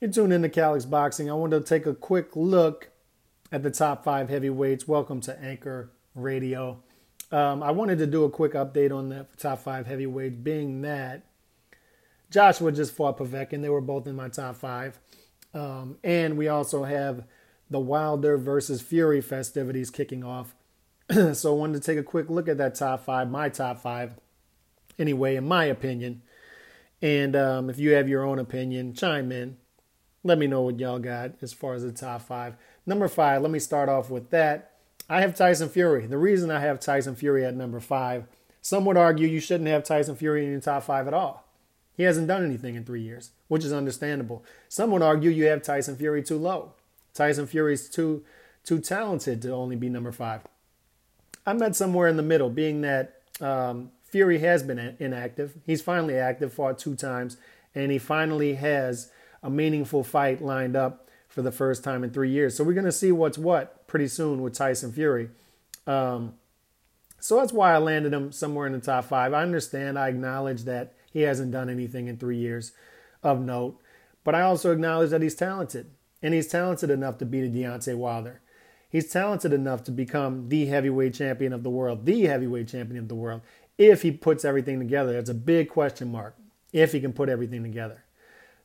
You're tuned into Calix Boxing. I wanted to take a quick look at the top five heavyweights. Welcome to Anchor Radio. Um, I wanted to do a quick update on the top five heavyweights, being that Joshua just fought Povetkin. They were both in my top five. Um, and we also have the Wilder versus Fury festivities kicking off. so I wanted to take a quick look at that top five, my top five, anyway, in my opinion. And um, if you have your own opinion, chime in. Let me know what y'all got as far as the top five. Number five, let me start off with that. I have Tyson Fury. The reason I have Tyson Fury at number five, some would argue you shouldn't have Tyson Fury in your top five at all. He hasn't done anything in three years, which is understandable. Some would argue you have Tyson Fury too low. Tyson Fury's too too talented to only be number five. I'm at somewhere in the middle, being that um, Fury has been inactive. He's finally active, fought two times, and he finally has a meaningful fight lined up for the first time in three years. So we're going to see what's what pretty soon with Tyson Fury. Um, so that's why I landed him somewhere in the top five. I understand, I acknowledge that he hasn't done anything in three years of note, but I also acknowledge that he's talented, and he's talented enough to beat a Deontay Wilder. He's talented enough to become the heavyweight champion of the world, the heavyweight champion of the world, if he puts everything together. That's a big question mark, if he can put everything together.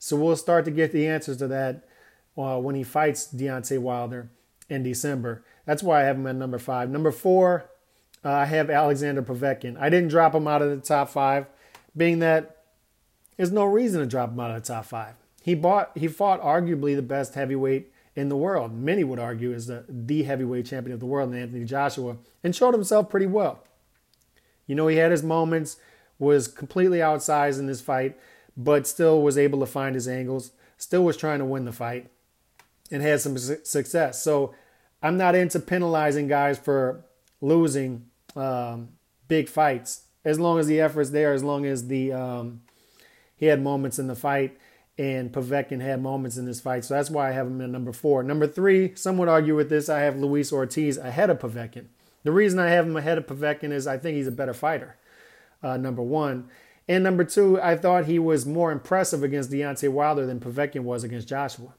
So we'll start to get the answers to that uh, when he fights Deontay Wilder in December. That's why I have him at number five. Number four, uh, I have Alexander Povetkin. I didn't drop him out of the top five, being that there's no reason to drop him out of the top five. He bought, he fought arguably the best heavyweight in the world. Many would argue is the, the heavyweight champion of the world, Anthony Joshua, and showed himself pretty well. You know, he had his moments, was completely outsized in this fight, but still was able to find his angles, still was trying to win the fight, and had some success. So I'm not into penalizing guys for losing um, big fights as long as the effort's there, as long as the um, he had moments in the fight and Povetkin had moments in this fight. So that's why I have him at number four. Number three, some would argue with this, I have Luis Ortiz ahead of Povetkin. The reason I have him ahead of Povetkin is I think he's a better fighter, uh, number one. And number two, I thought he was more impressive against Deontay Wilder than Povetkin was against Joshua.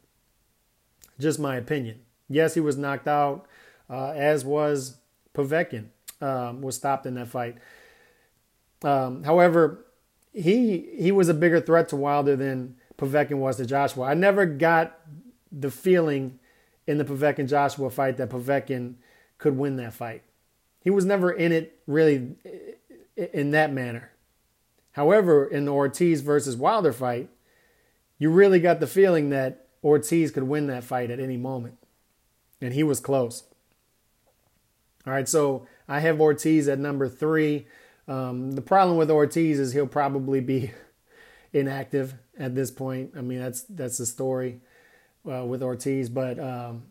Just my opinion. Yes, he was knocked out, uh, as was Povetkin, um, was stopped in that fight. Um, however, he he was a bigger threat to Wilder than Povetkin was to Joshua. I never got the feeling in the Povetkin Joshua fight that Povetkin could win that fight. He was never in it really in that manner. However, in the Ortiz versus Wilder fight, you really got the feeling that Ortiz could win that fight at any moment. And he was close. All right, so I have Ortiz at number three. Um, the problem with Ortiz is he'll probably be inactive at this point. I mean, that's that's the story uh, with Ortiz. But um,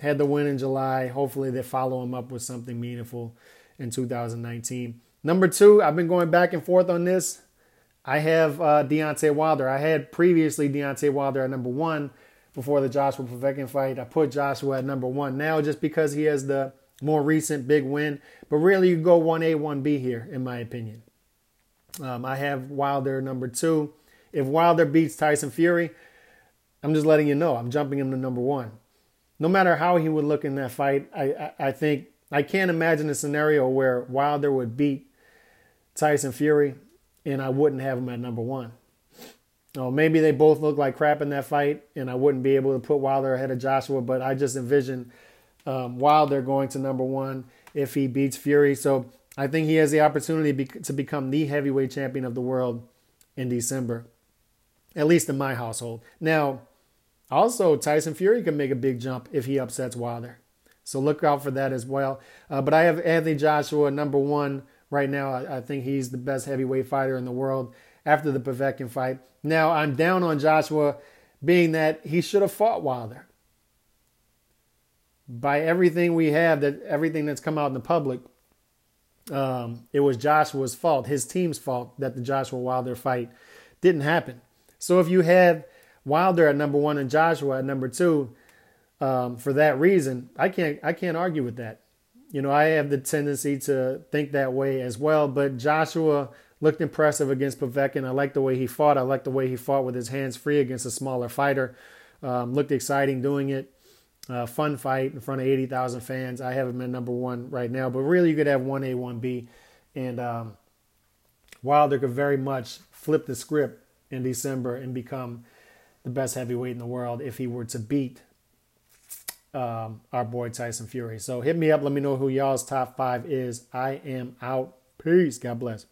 had the win in July. Hopefully, they follow him up with something meaningful in 2019. Number two, I've been going back and forth on this. I have uh, Deontay Wilder. I had previously Deontay Wilder at number one before the Joshua Povetkin fight. I put Joshua at number one now just because he has the more recent big win. But really, you go 1A, 1B here, in my opinion. Um, I have Wilder number two. If Wilder beats Tyson Fury, I'm just letting you know I'm jumping him to number one. No matter how he would look in that fight, I, I, I think I can't imagine a scenario where Wilder would beat Tyson Fury and I wouldn't have him at number one. Oh, maybe they both look like crap in that fight, and I wouldn't be able to put Wilder ahead of Joshua. But I just envision um, Wilder going to number one if he beats Fury. So I think he has the opportunity to become the heavyweight champion of the world in December, at least in my household. Now, also Tyson Fury can make a big jump if he upsets Wilder. So look out for that as well. Uh, but I have Anthony Joshua number one right now. I, I, think he's the best heavyweight fighter in the world after the Povetkin fight. Now I'm down on Joshua, being that he should have fought Wilder. By everything we have, that everything that's come out in the public, um, it was Joshua's fault, his team's fault that the Joshua Wilder fight didn't happen. So if you have Wilder at number one and Joshua at number two, um, for that reason, I can't I can't argue with that. You know, I have the tendency to think that way as well. But Joshua looked impressive against Povetkin. I like the way he fought. I like the way he fought with his hands free against a smaller fighter. Um, looked exciting doing it. Uh, fun fight in front of 80,000 fans. I have him at number one right now, but really you could have 1A, 1B. And um, Wilder could very much flip the script in December and become the best heavyweight in the world if he were to beat um, our boy Tyson Fury. So hit me up. Let me know who y'all's top five is. I am out. Peace. God bless.